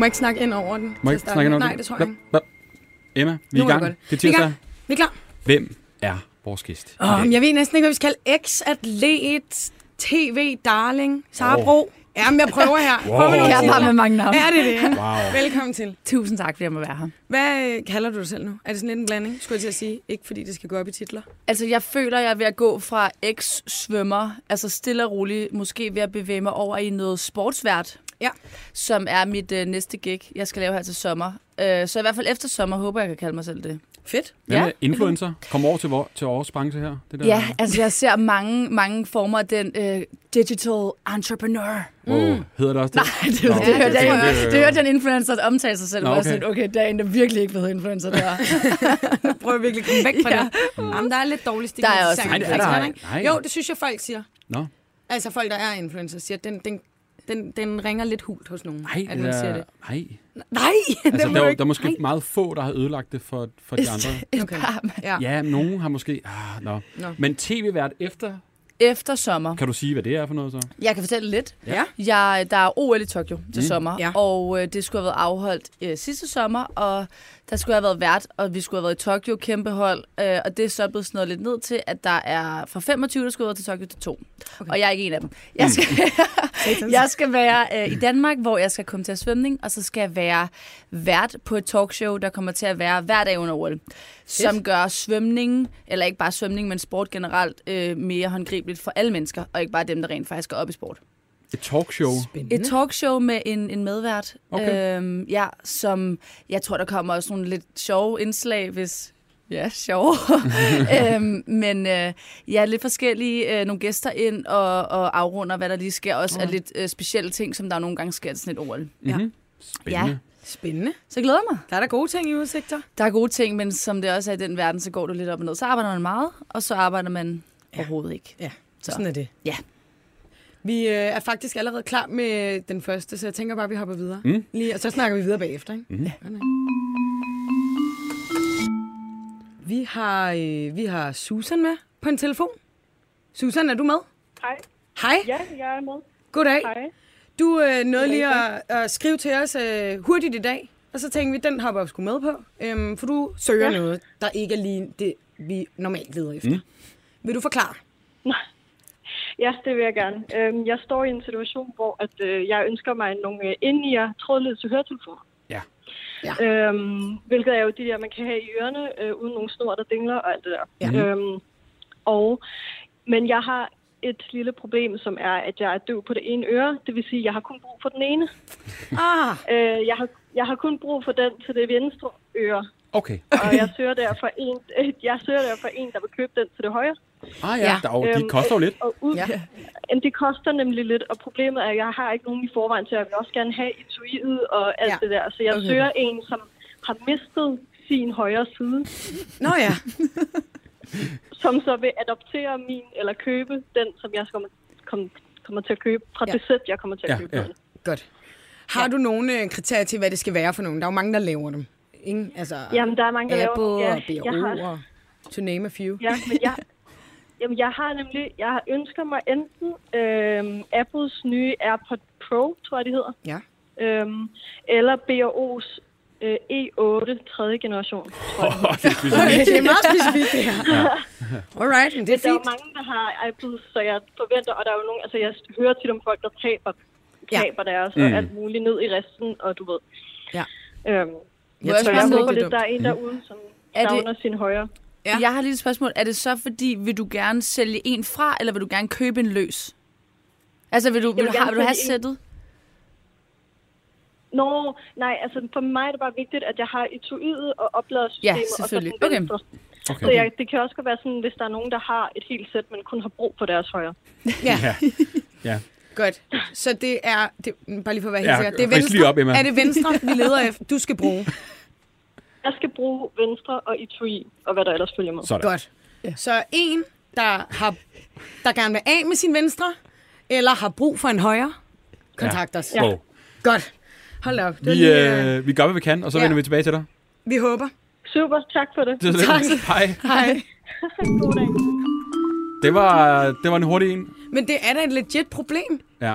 må ikke snakke ind over den. Må ikke snakke med. noget? Nej, det tror jeg ikke. Emma, vi er i gang. Det er tirsdag. Vi er klar. Hvem er vores gæst? Oh, jeg ved næsten ikke, hvad vi skal kalde ex-atlet, tv-darling, Sara. Bro. Jamen, jeg prøver her. Wow. Prøv Jeg har med mange navne. Er det det? Wow. Velkommen til. Tusind tak, fordi jeg må være her. Hvad øh, kalder du dig selv nu? Er det sådan lidt en blanding, skulle jeg til at sige? Ikke fordi det skal gå op i titler. Altså, jeg føler, jeg er ved at gå fra eks-svømmer, altså stille og roligt, måske ved at bevæge mig over i noget sportsvært, Ja. som er mit øh, næste gig, jeg skal lave her til sommer. Øh, så i hvert fald efter sommer håber jeg, jeg kan kalde mig selv det. Fedt. Hvem Ja. er influencer? Kom over til, vor, til vores branche her. Det der. Ja, altså jeg ser mange, mange former af den øh, digital entrepreneur. Wow. Hedder det også det? Nej, det, Nå, det, det, hørte det- jeg, det- det hørte jeg en influencer omtale sig selv, Nå, og okay. sådan, okay, der er en, der virkelig ikke ved influencer der. Prøv at virkelig komme væk fra Ja. det. Jamen, der er lidt dårlig Der er også- Nej, det er der det, Nej. Jo, det synes jeg, folk siger. Nå. Altså folk, der er influencer, siger, den, den, den, den ringer lidt hult hos nogen, Nej, at man siger det. Nej. Nej, Altså, det der, må er, der er måske Nej. meget få, der har ødelagt det for, for de andre. Et Okay. par, Ja. Ja, nogen har måske... Ah, nå. Nå. Men tv-vært efter, Efter sommer. kan du sige, hvad det er for noget så? Jeg kan fortælle lidt. Ja. Jeg, der er OL i Tokyo til Mm. sommer, Ja. og øh, det skulle have været afholdt øh, sidste sommer, og der skulle have været vært, og vi skulle have været i Tokyo, kæmpe hold, øh, og det er så blevet snået lidt ned til, at der er fra 25, der skulle været til Tokyo til 2. Okay. Og jeg er ikke en af dem. Jeg skal, jeg skal være øh, i Danmark, hvor jeg skal komme til at svømning, og så skal jeg være vært på et talkshow, der kommer til at være hver dag under OL, som gør svømning, eller ikke bare svømning, men sport generelt, øh, mere håndgribeligt for alle mennesker, og ikke bare dem, der rent faktisk går op i sport. Et talkshow. Spændende. Et talkshow med en, en medvært, Okay. øhm, ja, som jeg tror, der kommer også nogle lidt sjove indslag, hvis... Ja, sjove. øhm, men øh, ja, lidt forskellige, øh, nogle gæster ind og, og afrunder, hvad der lige sker. Også mm. er lidt øh, specielle ting, som der nogle gange sker til sådan et OL. Mm-hmm. Spændende. Spændende. Så jeg glæder mig. Der er der gode ting i udsigter. Der er gode ting, men som det også er i den verden, så går du lidt op og ned. Så arbejder man meget, og så arbejder man ja. overhovedet ikke. Ja, Så. sådan er det. Ja. Vi øh, er faktisk allerede klar med den første, så jeg tænker bare, at vi hopper videre. Mm. Lige, og så snakker vi videre bagefter. Ikke? Mm. Ja. Vi har, øh, vi har Susan med på en telefon. Susan, er du med? Hej. Hej. Ja, jeg er med. Goddag. Hej. Du øh, nåede lige at, at skrive til os øh, hurtigt i dag, og så tænkte vi, den hopper vi sgu med på. Øhm, for du søger ja. Noget, der ikke er lige det, vi normalt leder efter. Mm. Vil du forklare? Ja, det vil jeg gerne. Øhm, jeg står i en situation, hvor at, øh, jeg ønsker mig nogle øh, indeniger trådløse høretelefoner. Ja. Ja. Øhm, hvilket er jo de der, man kan have i ørerne, øh, uden nogen snor, der dingler og alt det der. Ja. Øhm, og, men jeg har et lille problem, som er, at jeg er døv på det ene øre. Det vil sige, at jeg har kun brug for den ene. Ah, Øh, jeg, har, jeg har kun brug for den til det venstre øre. Okay. Og jeg søger derfor en, jeg søger derfor en, der vil købe den til det højre. Ah ja, Ja. ja. Er jo- de Øhm, koster jo lidt. Og ud, Ja. ja. Jamen, det koster nemlig lidt, og problemet er, at jeg har ikke nogen i forvejen til, at jeg vil også gerne have etuiet og alt Ja. ja. det der. Så jeg Okay. søger en, som har mistet sin højre side, nå ja. som så vil adoptere min, eller købe den, som jeg kommer, kommer, kommer til at købe, fra Ja. ja. det sæt, jeg kommer til at Ja, købe. ja. Ja. Godt. Har du nogle øh, kriterier til, hvad det skal være for nogen? Der er jo mange, der laver dem. Ingen, altså, Jamen, der er mange, der Abo laver og ja, jeg har, BRO og to name a few. Ja, men jeg, jamen, jeg har nemlig, jeg ønsker mig enten øhm, Apples nye AirPod Pro, tror jeg, det hedder, Ja. øhm, eller BRO's øh, E8 tredje generation. Tror jeg. Oh, det er. Okay, det er meget specifikt, det her. Alright, men det er Der er jo fint. mange, der har iPods, så jeg forventer, og der er jo nogen, altså jeg hører tit om folk, der taber, Ja. taber deres Mm. og alt muligt ned i resten, og du ved. Ja. Øhm, jeg så spørge jeg noget? håber Det er lidt, der er en derude, som Er det- savner sin højre. Ja. Jeg har lige et spørgsmål. Er det så fordi, vil du gerne sælge en fra, eller vil du gerne købe en løs? Altså, vil du, vil vil du, have, vil du have sættet? Nå, nej, altså for mig er det bare vigtigt, at jeg har etuiet og opladersystemet. Ja, og så selvfølgelig. den Okay. venstre. Okay. Så jeg, det kan også godt være sådan, hvis der er nogen, der har et helt sæt, men kun har brug for deres højre. Ja, Ja. ja. godt. Så det er, det, bare lige for at være helt Ja, sikker, det er venstre, op, Emma. er det venstre, vi leder efter, du skal bruge. Jeg skal bruge venstre og etui, og hvad der ellers følger med. Sådan. Godt. Så en, der, har, der gerne vil af med sin venstre, eller har brug for en højre, kontakt os. Ja. Wow. Godt. Hold op. Det var Vi, lige, øh, øh, vi gør, hvad vi kan, og så Ja. vender vi tilbage til dig. vi håber. Super, tak for det. Det Tak. Hej. Hej. God dag. Det var, det var en hurtig en. Men det er da et legit problem. Ja.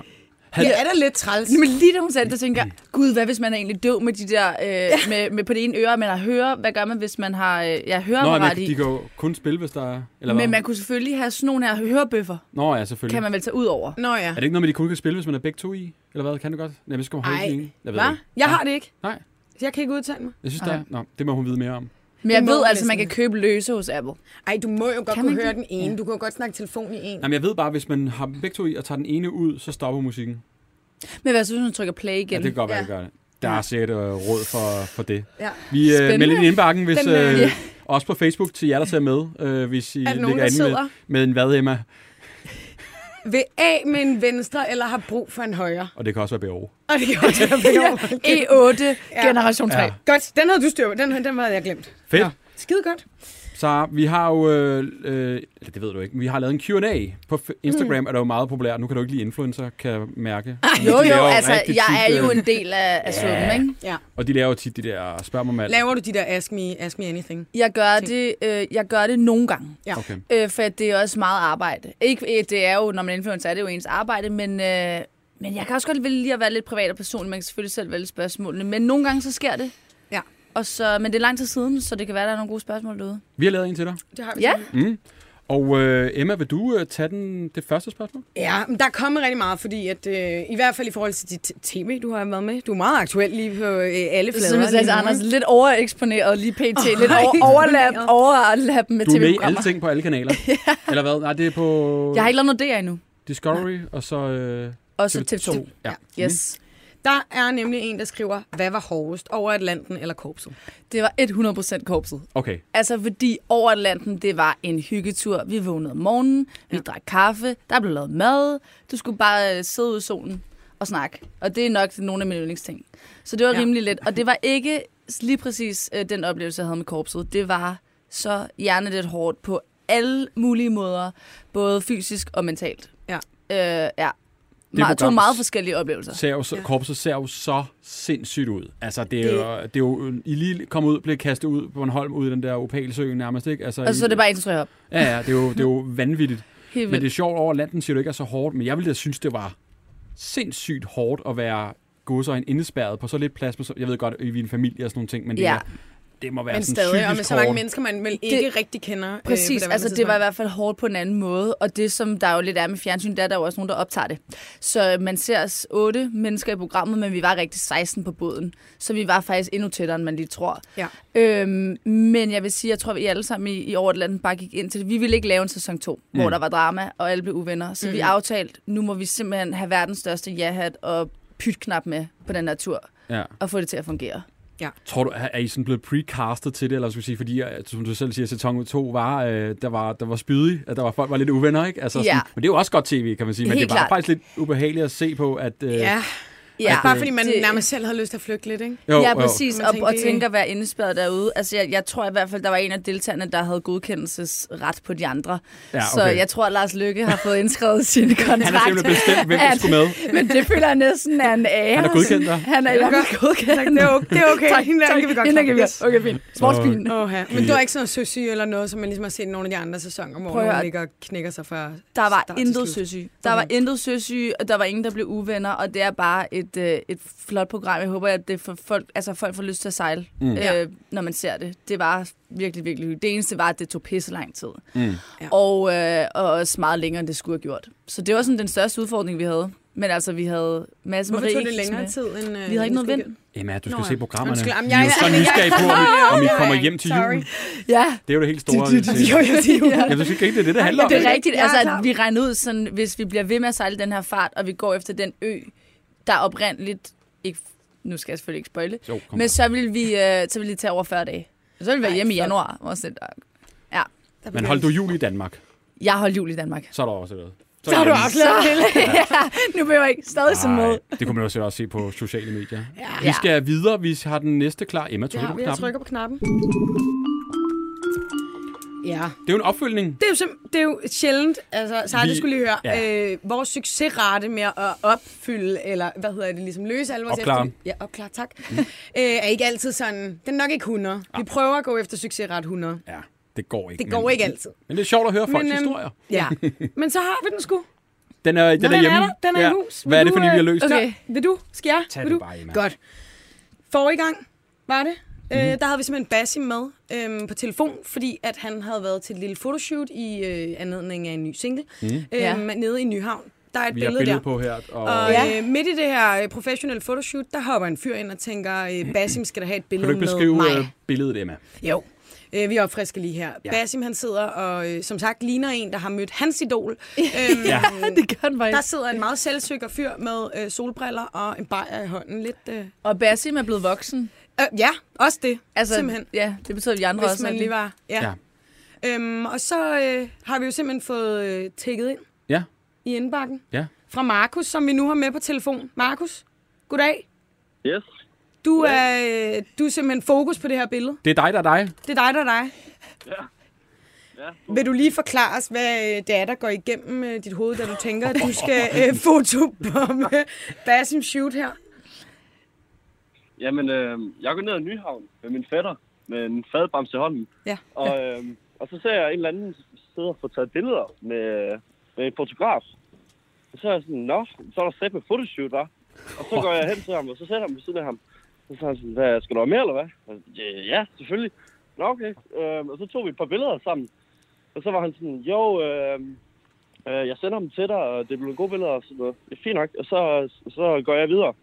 Det er da lidt træls. Men lige da hun sagde det, der tænker jeg, gud, hvad hvis man er egentlig døv med de der, øh, med, med på det ene øre, men at høre, hvad gør man, hvis man har, øh, ja, Nå, høreapparat men i? de kan jo kun spille, hvis der er... Eller hvad? Men man kunne selvfølgelig have sådan nogle her hørebøffer, Nå ja, selvfølgelig. kan man vel tage ud over. Nå ja. Er det ikke noget med, de kun kan spille, hvis man er begge to i? Eller hvad? Kan du godt? Nej, det skal man Ej. i en. Jeg ved Hvad? ikke. Jeg har det ikke. Nej, Så jeg kan ikke udtale mig. jeg synes, der er... Nå, det må hun vide mere om. Men jeg ved altså, man kan købe løse hos Apple. Ej, du må jo godt Kan kunne høre den ene. Du kan jo godt snakke telefon i en. Jamen, jeg ved bare, hvis man har dem begge to i og tager den ene ud, så stopper musikken. Men hvad så, hvis man trykker play Ja, igen? det kan godt være, Ja. at det gør det. Der er sikkert øh, råd for, for det. Ja. Vi øh, Spændende. melder ind i indbakken, hvis, Den, øh, øh, ja. også på Facebook til jer, der ser med, øh, hvis I Er ligger der inde med, med en hvad, Emma. Vil A med en venstre, eller har brug for en højre? Og det kan også være BO. Og det kan også være behov. E8 Ja. generation 3. Ja. Godt, den havde du styr på. Den, den havde jeg glemt. Fedt. Nå, Skide godt. Så vi har jo, øh, øh, eller det ved du ikke, vi har lavet en Q&A. På F- Instagram mm. er der jo meget populært. Nu kan du ikke lide influencer, kan jeg mærke. Jo, De laver jo, altså, jeg tit, er jo øh, en del af, af suppen, ikke? Ja. Og de laver jo tit de der spørg mig om alt. Laver du de der ask me, ask me anything? Jeg gør det, øh, jeg gør det nogle gange. Ja. Okay. Øh, for det er også meget arbejde. Ikke, øh, det er jo, når man er influencer, er det jo ens arbejde, men, øh, men jeg kan også godt vælge lige at være lidt privat og personlig. Man kan selvfølgelig selv vælge spørgsmålene, men nogle gange så sker det. Ja. Og så, men det er lang tid siden, så det kan være, der er nogle gode spørgsmål derude. Vi har lavet en til dig. Det har vi Ja. Mm. Og øh, Emma, vil du øh, tage den, det første spørgsmål? Ja, men der er kommet rigtig meget, fordi at, øh, i hvert fald i forhold til dit tv, du har været med, du er meget aktuel lige på øh, alle flader. Som jeg sagde Anders, lidt overeksponeret lige pt. lidt over, overlap, overlap med Du er med i alle tv-programmer. ting på alle kanaler. Eller hvad? Nej, det er på Jeg har ikke lavet noget der endnu. Discovery, og så... Øh, Og så TV2. TV2. ja. Yes. Der er nemlig en, der skriver, hvad var hårdest over Atlanten eller korpset? Det var 100% korpset. Okay. Altså, fordi over Atlanten, det var en hyggetur. Vi vågnede om morgenen, vi Ja. drak kaffe, der blev lavet mad. Du skulle bare øh, sidde ude i solen og snakke. Og det er nok nogle af mine yndlingsting. Så det var Ja. rimelig let. Og det var ikke lige præcis øh, den oplevelse, jeg havde med korpset. Det var så hjerneligt hårdt på alle mulige måder. Både fysisk og mentalt. Ja. Øh, ja. Det Meget, to meget forskellige oplevelser. Ser jo, så, Ja. korpset ser jo så sindssygt ud. Altså, det er, Det- jo, det er jo... I lige kom ud, blev kastet ud på en holm ud i den der opalsø nærmest, ikke? Altså, Og så er det bare en, op. Ja, ja, det er jo, det er jo vanvittigt. Helt Men det er sjovt over Atlanten, siger du ikke er så hårdt, men jeg ville da synes, det var sindssygt hårdt at være godsøjne indespærret på så lidt plads. Med så, jeg ved godt, at vi er en familie og sådan nogle ting, men det, Ja. er, det må være Men sådan stadig, og med så mange hårdt. mennesker, man vel ikke rigtig kender. øh, Præcis, daværende altså det var i hvert fald hårdt på en anden måde, og det som der jo lidt er med fjernsyn, der er der jo også nogen, der optager det. Så man ser os otte mennesker i programmet, men vi var rigtig 16 på båden, så vi var faktisk endnu tættere, end man lige tror. Ja. Øhm, men jeg vil sige, jeg tror, vi alle sammen i, i Overatlanten bare gik ind til det. Vi ville ikke lave en sæson 2, mm. hvor der var drama, og alle blev uvenner. Så mm. vi aftalte, nu må vi simpelthen have verdens største ja-hat og pytknap med på den her tur, Ja. og få det til at fungere. Tror du, er I sådan blevet precastet til det, eller skulle jeg sige, fordi, som du selv siger, sæson 2 var, øh, der var, der var spydig, at der var folk var lidt uvenner, ikke? Altså, Ja. sådan, men det er jo også godt tv, kan man sige, men Helt det var klart. faktisk lidt ubehageligt at se på, at... Øh, Ja, Ja, bare fordi man det- nærmest selv havde lyst til at flygte lidt, ikke? jo, ja, jo. præcis. Man Og, tænker, og tænker at være indespærret derude. Altså, jeg, jeg tror i hvert fald, der var en af deltagerne, der havde godkendelsesret på de andre. Ja, Så okay. jeg tror, at Lars Lykke har fået indskrevet sin kontrakt. Han har simpelthen bestemt, hvem at- skulle med. Men det føler jeg næsten er en ære. Han har godkendt dig. Han er i hvert fald godkendt. Det er okay. Det er okay. Tak, Hende tak. kan vi godt Hende der kan vi. Okay, fint. Sportspigen. Åh, ja. Men du har ikke sådan noget søsyge eller noget, som man ligesom har set i nogle af de andre sæsoner, hvor man ligger og knækker sig fra Der var intet søsyge. Der var intet søsyge, og der var ingen, der blev uvenner, og det er bare et, øh, et flot program. Jeg håber, at det får folk, altså folk får lyst til at sejle, Mm. øh, når man ser det. Det var virkelig, virkelig hyggeligt. Det eneste var, at det tog pisse lang tid. Mm. Og, øh, og også meget længere, end det skulle have gjort. Så det var sådan den største udfordring, vi havde. Men altså, vi havde masse Hvorfor Marie tog det længere med. tid end... øh, Vi havde ikke noget vind. Emma, du skal Nå, se programmerne. undskyld. Jamen, Vi er jeg- jo så jeg- nysgerrige på, om I, om I Ja, kommer hjem til sorry. jul. Ja, Det er jo det helt store. Jo, jo, jo. Ja. Jeg synes ikke, det er det, det handler om. det er rigtigt. Jeg Altså, at vi regner ud, sådan, hvis vi bliver ved med at sejle den her fart, og vi går efter den ø, der oprindeligt... Ikke, nu skal jeg selvfølgelig ikke. Jo, kom Men så... så vil vi, øh, så vil det tage over 40 dage. Og så vil vi være Ej, hjemme i januar. Og sådan. Der Men blev- hold du jul i Danmark, Jeg holdt jul i Danmark. så er der også noget. Så har du hjemme. afsløret det. ja, nu behøver jeg ikke stadig se med. Det kunne man også også se på sociale medier. Ja. Vi skal videre. Vi har den næste klar. Emma, trykker har på vi. Jeg knappen. trykker på knappen. Ja. Det er jo en opfølgning. Det er jo, sim- det er jo sjældent, altså, så Vi- det skulle lige høre, ja. ja. øh, vores succesrate med at opfylde, eller hvad hedder det, ligesom løse alle vores Opklare. efter... Ja, opklare, tak. Mm. øh, er ikke altid sådan, den er nok ikke 100. Vi prøver at gå efter succesret 100. Ja, det går ikke. Det går men, ikke altid. Men det er sjovt at høre folks Men, øhm, historier. Ja, men så har vi den sgu. Den er, den Nå, er den hjemme. er der. Den er i hus. Hvad er Vil det for en, vi har øh, løst? Okay. Vil du? Skal jeg? Tag Vil det du? bare. Godt. Forrige gang var det. Mhm. Øh, der havde vi simpelthen Basim med øhm, på telefon, fordi at han havde været til et lille fotoshoot i øh, anledning af en ny single Mhm. øhm, Ja. nede i Nyhavn. Der er et Vi har billede, billede der. på her. Og, Og Ja. øh, midt i det her øh, professionelle photoshoot, der hopper en fyr ind og tænker, øh, Basim skal da have et kan billede du ikke med beskrive mig. øh, billedet, Emma? Jo. Øh, vi opfrisker lige her. Ja. Basim han sidder og øh, som sagt ligner en, der har mødt hans idol. øhm, Ja. det gør Der faktisk. sidder en meget selvsikker fyr med øh, solbriller og en bajer i hånden. Lidt, øh... Og Basim er blevet voksen. Øh, ja, også det. Altså, Simpelthen. Ja, det betyder, at vi andre Hvis også man lige var. Ja. Ja. Øhm, og så øh, har vi jo simpelthen fået øh, tækket ind Ja. i indbakken Ja. fra Markus, som vi nu har med på telefon. Markus, goddag. Yes. Du er, øh, du er simpelthen fokus på det her billede. Det er dig, der er dig. Det er dig, der er dig. Ja. Ja. Vil du lige forklare os, hvad øh, det er, der går igennem øh, dit hoved, da du tænker, at du skal øh, fotobombe Basim Shoot her? Jamen, øh, jeg går ned ad Nyhavn med min fætter med en fadbamse i hånden. Ja. Og, øh, og så ser jeg en eller anden sidde og få taget billeder med, med en fotograf. Og så er jeg sådan, nå, så er der sat med photoshoot, hva'? Og så går jeg hen til ham, og så sætter jeg mig ved siden af ham. Så er han sådan, hvad, skal du have mere, eller hvad? Og, ja, ja, selvfølgelig. Nå, okay. Øh, og så tog vi et par billeder sammen. Og så var han sådan, jo, øh, øh, jeg sender dem til dig, og det bliver gode billeder og sådan noget. Det er fint nok. Og så, så går jeg videre.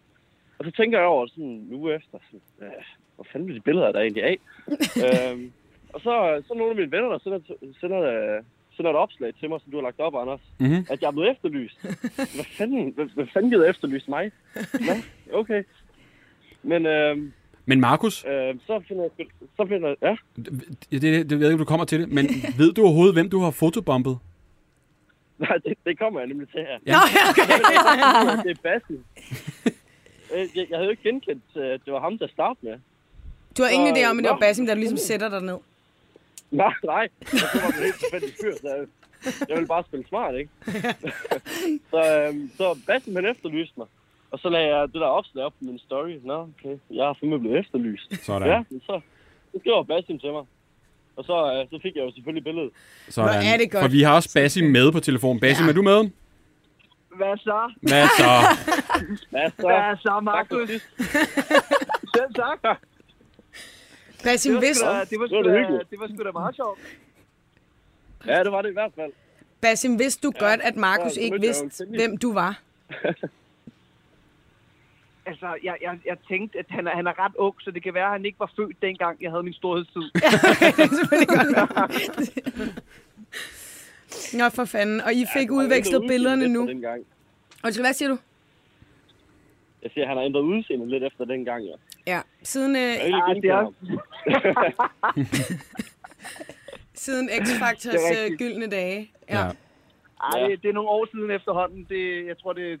Og så tænker jeg over sådan en uge efter, sådan, øh, hvor fanden bliver de billeder der egentlig af? øhm, og så, så nogle af mine venner, der sender, sender, øh, sender et opslag til mig, som du har lagt op, Anders, Mhm. at jeg er blevet efterlyst. Hvad fanden, hvad, hvad fanden gider efterlyse mig? Nå, okay. Men øh, Men Markus, øh, så finder jeg, så finder jeg, ja, det, det, det ved jeg ikke, du kommer til det, men ved du overhovedet, hvem du har fotobombet? nej, det, det kommer jeg nemlig til her. Ja. Nå, okay. det er Basil. Øh, jeg, jeg havde jo ikke genkendt, øh, at det var ham, der startede med. Du har ingen idé om, at det var. Basim, der ligesom sætter dig ned. Nej, nej. Så var det en helt tilfældig fyr, så jeg, jeg ville bare spille smart, ikke? så, øhm, så Basim, han efterlyste mig. Og så lagde jeg det der opslag op på min story. Nå, okay, jeg er fandme blevet efterlyst. Sådan. Ja, så, så skriver Basim til mig. Og så, øh, så fik jeg jo selvfølgelig billedet. Sådan. Hvor er det godt. For vi har også Basim med på telefon. Basim, Ja. er du med? Hvad så? Hvad så? Ja, så, Hvad så, Markus? Selv tak. Basim, Det var, sgu da, det, var sgu Det da, det da meget sjovt. Ja, det var det i hvert fald. Basim, vidste du godt, at Markus Ja, ikke det vidste, hvem du var? Altså, jeg, jeg, jeg tænkte, at han er, han er ret ung, så det kan være, at han ikke var født dengang, jeg havde min storhedstid. Nå, for fanden. Og I fik udvekslet billederne nu. Og hvad siger du? Jeg siger, han har ændret udseende lidt efter dengang, ja. Ja, siden, øh, Jeg Ja, ikke det er- siden X-Factors øh, gyldne dage. Ja. Ja. Ej, Ja. det, er nogle år siden efterhånden. Det, jeg tror, det er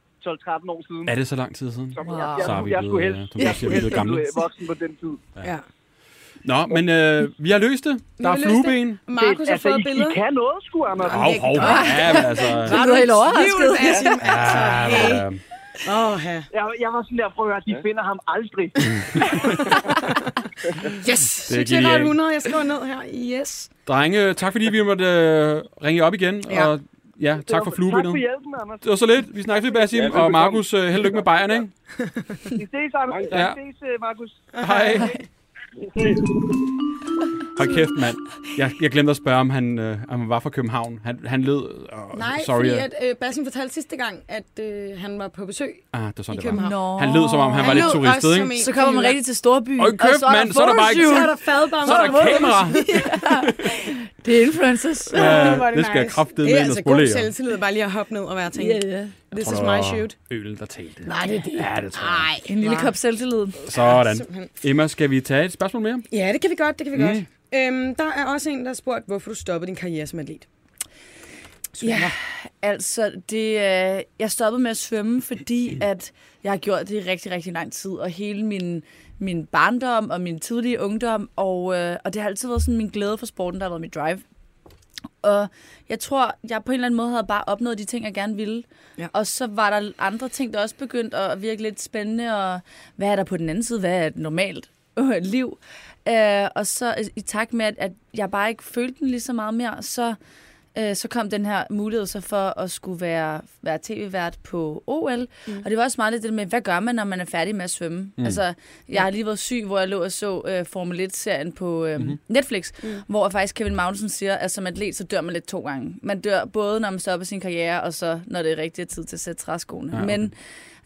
12-13 år siden. Er det så lang tid siden? Så Wow. jeg, Så jeg, jeg, blevet, skulle øh, helst, som jeg vi er være gamle. voksen på den tid. Ja. Nå, men øh, vi har løst det. Der er flueben. Markus har altså, fået I, billeder. I kan noget, sgu, Anders. Hov, det er hov. Ja, men altså... Så er du helt overrasket. Altså, Ja, hey. men, øh, Åh, ja. Jeg, jeg var sådan der, prøv at høre, de finder ham aldrig. Yes! Det er Succes genialt. 100, jeg skriver ned her. Yes. Drenge, tak fordi vi måtte øh, ringe op igen. Ja. Og ja, tak for Tak fluebindet. for hjælpen, Anders. Det var så lidt. Vi snakkes ved, Basim. Ja, og. Markus, øh, held og lykke med Bayern, ikke? Vi ses, Anders. Tak. Vi ses, øh, Markus. Hej. Sim. Hold kæft, mand. Jeg, jeg glemte at spørge, om han, øh, om han var fra København. Han, han led... Oh, Nej, sorry. fordi øh, at, øh, Basim fortalte sidste gang, at øh, han var på besøg Ah, det var sådan, i det var. København. Han lød, som om han, var Han lidt lød turistet, ikke? Så kommer man rigtig til Storbyen. Oj, køb, mand, så er der bare ikke- Så er der fadbamser. Så er der kamera. Det er influencers. Ja, er det skal jeg kraftedeme Det er ind og altså god spolere. selvtillid, bare lige at hoppe ned og være tænkt, Ja, ja. this tror, is det my var shoot. Øl, der talte. Nej, det er det. Ja, det tror jeg. Nej. En lille kop selvtillid. Sådan. Simpelthen. Emma, skal vi tage et spørgsmål mere? Ja, det kan vi godt, det kan vi Mm. godt. Øhm, der er også en, der har spurgt, hvorfor du stoppede din karriere som atlet. Ja, altså, det, øh, jeg stoppede med at svømme, fordi at jeg har gjort det i rigtig, rigtig lang tid, og hele min, min barndom og min tidlige ungdom, og, øh, og det har altid været sådan min glæde for sporten, der har været mit drive. Og jeg tror, jeg på en eller anden måde havde bare opnået de ting, jeg gerne ville. Ja. Og så var der andre ting, der også begyndte at virke lidt spændende, og hvad er der på den anden side? Hvad er et normalt øh, liv? Øh, og så i- i takt med, at, at jeg bare ikke følte den lige så meget mere, så øh, så kom den her mulighed så for at skulle være, være tv-vært på OL. Mm. Og det var også meget lidt det med, hvad gør man, når man er færdig med at svømme? Mm. Altså, jeg har lige været syg, hvor jeg lå og så øh, Formel 1-serien på øh, mm-hmm. Netflix, mm. hvor faktisk Kevin Magnussen siger, at som atlet, så dør man lidt to gange. Man dør både, når man stopper sin karriere, og så når det er rigtig tid til at sætte træskoene. Ja, okay. okay.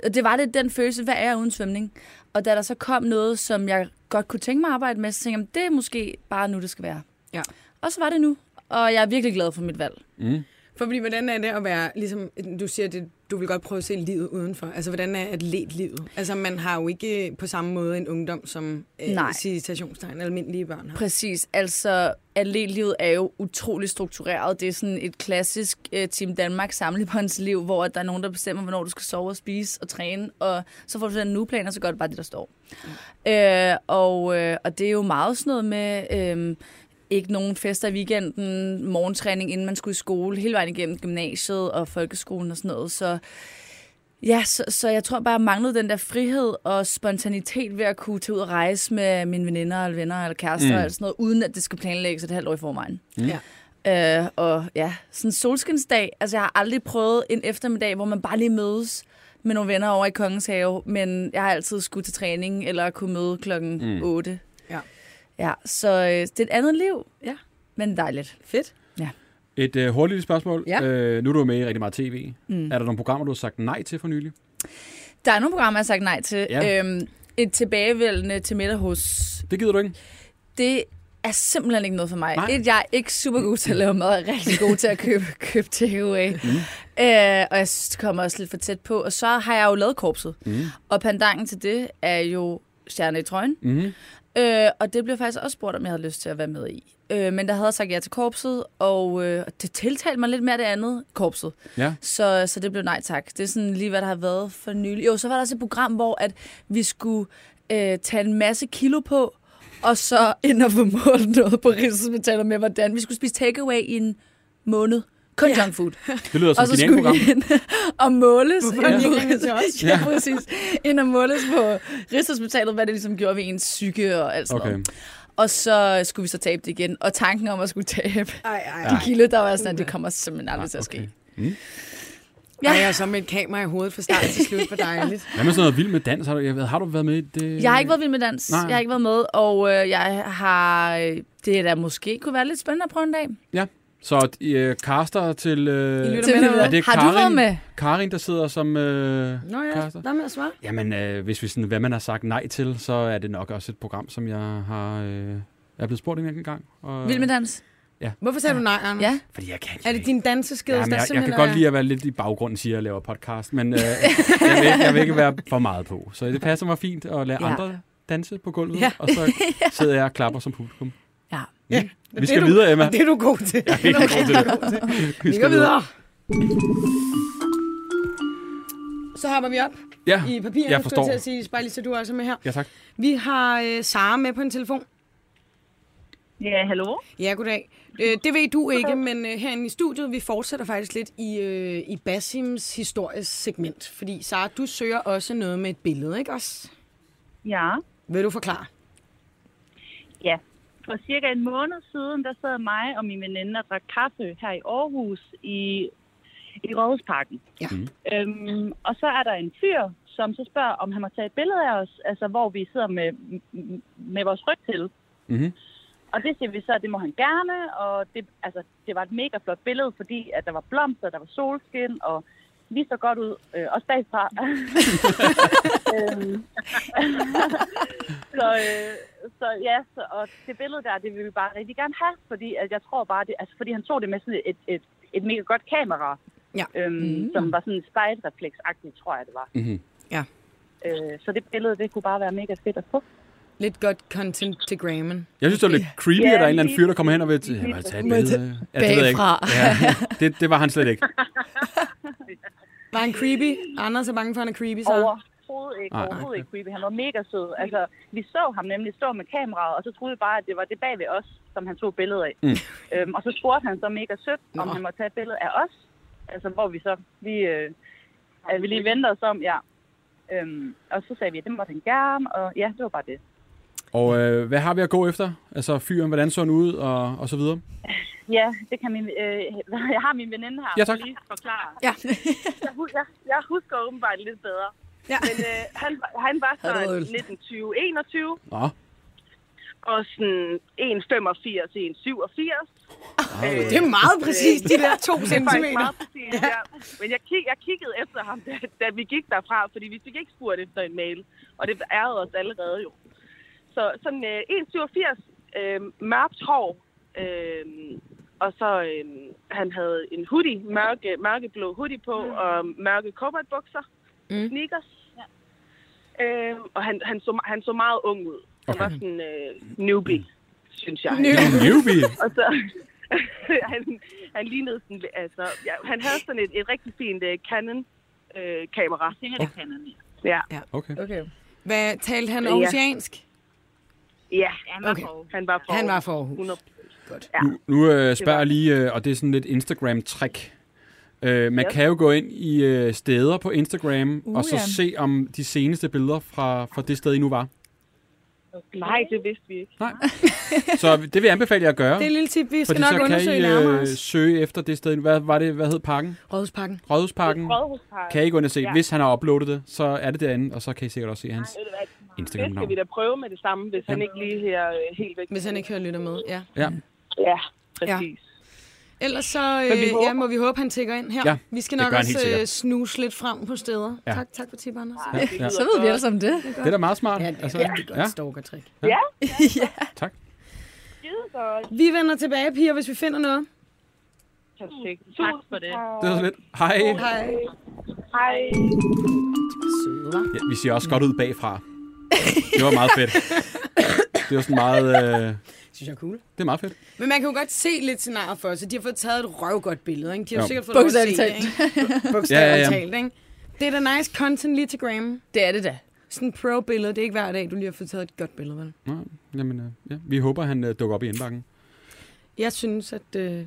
Men det var lidt den følelse, hvad er jeg uden svømning? Og da der så kom noget, som jeg godt kunne tænke mig at arbejde med, så tænkte jeg, det er måske bare nu, det skal være. Ja. Og så var det nu. Og jeg er virkelig glad for mit valg. Mm. For fordi, hvordan er det at være, ligesom du siger, det, du vil godt prøve at se livet udenfor. Altså, hvordan er atletlivet? Altså, man har jo ikke på samme måde en ungdom, som øh, Nej. citationstegn almindelige børn har. Præcis. Altså, atletlivet er jo utrolig struktureret. Det er sådan et klassisk uh, Team Danmark samlebåndsliv, hvor der er nogen, der bestemmer, hvornår du skal sove og spise og træne, og så får du sådan en ugeplan, og så gør du bare det, der står. Mm. Uh, og, uh, og det er jo meget sådan noget med... Uh, ikke nogen fester i weekenden, morgentræning, inden man skulle i skole, hele vejen igennem gymnasiet og folkeskolen og sådan noget. Så Ja, så, så jeg tror bare, jeg manglede den der frihed og spontanitet ved at kunne tage ud og rejse med mine veninder eller venner eller kærester Mm. eller sådan noget, uden at det skal planlægges et halvt år i forvejen. Mm. Ja. Øh, og ja, sådan en solskinsdag. Altså, jeg har aldrig prøvet en eftermiddag, hvor man bare lige mødes med nogle venner over i Kongens Have, men jeg har altid skulle til træning eller kunne møde klokken mm. 8. Ja. Ja, så øh, det er et andet liv. Ja. Men dejligt. Fedt. Et øh, hurtigt spørgsmål. Ja. Øh, nu er du med i rigtig meget tv. Mm. Er der nogle programmer, du har sagt nej til for nylig? Der er nogle programmer, jeg har sagt nej til. Ja. Øhm, et tilbagevælgende til middag hos Det gider du ikke? det er simpelthen ikke noget for mig. Nej. Et, jeg er ikke super god til at lave mad, er rigtig god til at købe, købe takeaway. Mm. Øh, og jeg synes, det kommer også lidt for tæt på. Og så har jeg jo lavet korpset. Mm. Og pandangen til det er jo stjerne i trøjen. Mm. Øh, og det blev faktisk også spurgt, om jeg havde lyst til at være med i. Øh, men der havde jeg sagt ja til korpset, og øh, det tiltalte mig lidt mere det andet, korpset. Ja. Så, så det blev nej tak. Det er sådan lige, hvad der har været for nylig. Jo, så var der også et program, hvor at vi skulle øh, tage en masse kilo på, og så ind og få målt noget på Rigshospitalet med, hvordan vi skulle spise takeaway i en måned. Kun Ja. junk food. Det lyder som Og et så skulle program. vi ind og måles. Hvorfor har ind os? Ja, præcis. Ind og måles på Rigshospitalet, hvad det ligesom gjorde ved ens psyke og alt sådan Okay. noget. Og så skulle vi så tabe det igen. Og tanken om at skulle tabe Ej, ej, de kilo, der var sådan, at det kommer simpelthen aldrig til at ske. Mm. Ja. Ej, og så med et kamera i hovedet fra start til slut, for dejligt. Hvad med sådan noget vild med dans? Har du, jeg ved, har du været med i det? Jeg har ikke været vild med dans. Nej. Jeg har ikke været med, og øh, jeg har... Det der måske kunne være lidt spændende at prøve en dag. Så øh, caster til... Øh, I Til med derude. det har du Karin? været med? Karin, der sidder som øh, Nå ja, caster. hvad med at svare? Jamen, øh, hvis vi sådan, hvad man har sagt nej til, så er det nok også et program, som jeg har... Øh, jeg er blevet spurgt en enkelt gang. Og, Vild med dans? Hvorfor sagde du nej, Anders? Ja. Fordi jeg kan Er det din danseskede, Ja, men der jeg, jeg kan godt er- lide at være lidt i baggrunden, siger jeg, at jeg laver podcast, men øh, jeg, vil, jeg vil ikke være for meget på. Så det passer mig fint at lade Ja. andre danse på gulvet, Ja. og så sidder jeg og klapper som publikum. Ja. Ja, det Vi skal er du- videre, Emma. Det er du god til. Jeg er helt god til det. Vi går videre. Så hopper vi op Ja, i papiret, jeg forstår. til at sige, bare lige så du også er med her. ja tak. Vi har øh, Sara med på en telefon. Ja, hallo? Ja, goddag. Øh, det ved du ikke, men øh, herinde i studiet, vi fortsætter faktisk lidt i, øh, i Basims historisk segment. Fordi Sara, du søger også noget med et billede, ikke også? Ja. Vil du forklare? Ja. For cirka en måned siden, der sad mig og min veninde og drak kaffe her i Aarhus i, i Rådhusparken. Ja. Mhm. Øhm, og så er der en fyr, som så spørger, om han må tage et billede af os, altså hvor vi sidder med, med vores ryg til. Mm-hmm. Og det siger vi så, at det må han gerne, og det, altså, det var et mega flot billede, fordi at der var blomster, der var solskin, og lige så godt ud, øh, også bagfra. øhm, så, øh, så ja, så, og det billede der, det vil vi bare rigtig gerne have, fordi at jeg tror bare, det, altså, fordi han tog det med sådan et, et, et mega godt kamera, Ja. øhm, mm. som var sådan spejlrefleksagtigt, tror jeg det var. Mm-hmm. Øh, så det billede, det kunne bare være mega fedt at få. Lidt godt content til Grammen. Jeg synes, det var lidt creepy, Ja, at der er en eller anden fyr, der kommer hen og vil præcis. jeg må tage et billede. Ja, det ved jeg ikke. Ja, det, det var han slet ikke. Var han creepy? Anders er bange for, at han er creepy, Sara. Overhovedet ikke, Nej, overhovedet okay. ikke creepy. Han var mega sød. Altså, vi så ham nemlig stå med kameraet, og så troede vi bare, at det var det bag ved os, som han tog et billede af. Mm. Øhm, og så spurgte han så mega sødt, om Nå. han måtte tage et billede af os. Altså, hvor vi så, vi, øh, at vi lige vendte os om, ja. Øhm, og så sagde vi, at det måtte han gerne, og ja, det var bare det. Og øh, hvad har vi at gå efter? Altså fyren, hvordan så han ud, og, og så videre? Ja, det kan min, øh, jeg har min veninde her, Ja, tak. lige forklare. Ja. jeg, jeg, jeg husker åbenbart lidt bedre. Ja. Men øh, han, var- han var så Havde du øl? 1920-21, Nå, og sådan 1,85 1,87. Det er meget præcis, de der to er centimeter. meget præcis, ja. Men jeg, kig, jeg kiggede efter ham, da, da vi gik derfra, fordi vi fik ikke spurgt efter en mail. Og det ærede os allerede jo. Så sådan øh, 1,87, øh, mørkt hår, øh, og så øh, han havde en hoodie, mørke, mørkeblå hoodie på, og mørke cowboybukser, Mm. mm. sneakers. Ja. Øh, og han, han, så, han så meget ung ud. Han Okay. var sådan øh, newbie, synes jeg. newbie. Og så, han, han lignede sådan, altså, ja, han havde sådan et, et rigtig fint uh, Canon-kamera. Jeg tænker, det er Canon, ja. Okay. Okay. Hvad talte han Ja. aarhusiansk? Ja, han var Okay. for Han var for Han var for Aarhus. 100. Nu, nu øh, spørger jeg lige, øh, og det er sådan lidt Instagram-trick. Øh, man Ja. kan jo gå ind i øh, steder på Instagram, Uh, og så ja. se om de seneste billeder fra, fra det sted, I nu var. Nej, det vidste vi ikke. Nej. Så det vil jeg anbefale jer at gøre. Det er et lille tip, vi skal Fordi nok så kan undersøge I nærmere øh, søge efter det sted. Hvad var det? Hvad hed parken? Rådhusparken. Rådhusparken. Rådhuspark. Kan I gå ind og se. Ja. Hvis han har uploadet det, så er det derinde, og så kan I sikkert også se hans du hvad, Det skal vi da prøve med det samme, hvis han Ja. ikke lige her øh, helt væk. Hvis han ikke hører lytter med, ja. Ja. Ja, præcis. Ellers så vi øh, ja, må vi håbe, han tækker ind her. Ja, vi skal nok også øh, snuse lidt frem på steder. Ja. Tak, tak for tip, Anders. Ja, ja. Så ved vi alle sammen det. Det er da meget smart. Ja, det er altså, altså, rigtig godt ja. stalker-trick. Tak. Skide godt. Vi vender tilbage, piger, hvis vi finder noget. Perfekt. Tak for det. Det var så lidt. Hej. Hej. Hej. Ja, vi ser også godt ud bagfra. Det var meget fedt. Det var sådan meget... Øh, synes jeg er cool. det er meget fedt. Men man kan jo godt se lidt scenariet for sig. De har fået taget et røvgodt billede, ikke? De har jo Jo. sikkert fået lov at se Bogstaveligt det, talt. ikke? Bogstaveligt Ja, ja, ja. talt, ikke? Det er da nice content lige til Graham. Det er det da. Sådan en pro-billede. Det er ikke hver dag, du lige har fået taget et godt billede, vel? Nå, jamen, øh, ja. Vi håber, han øh, dukker op i indbakken. Jeg synes, at... Øh,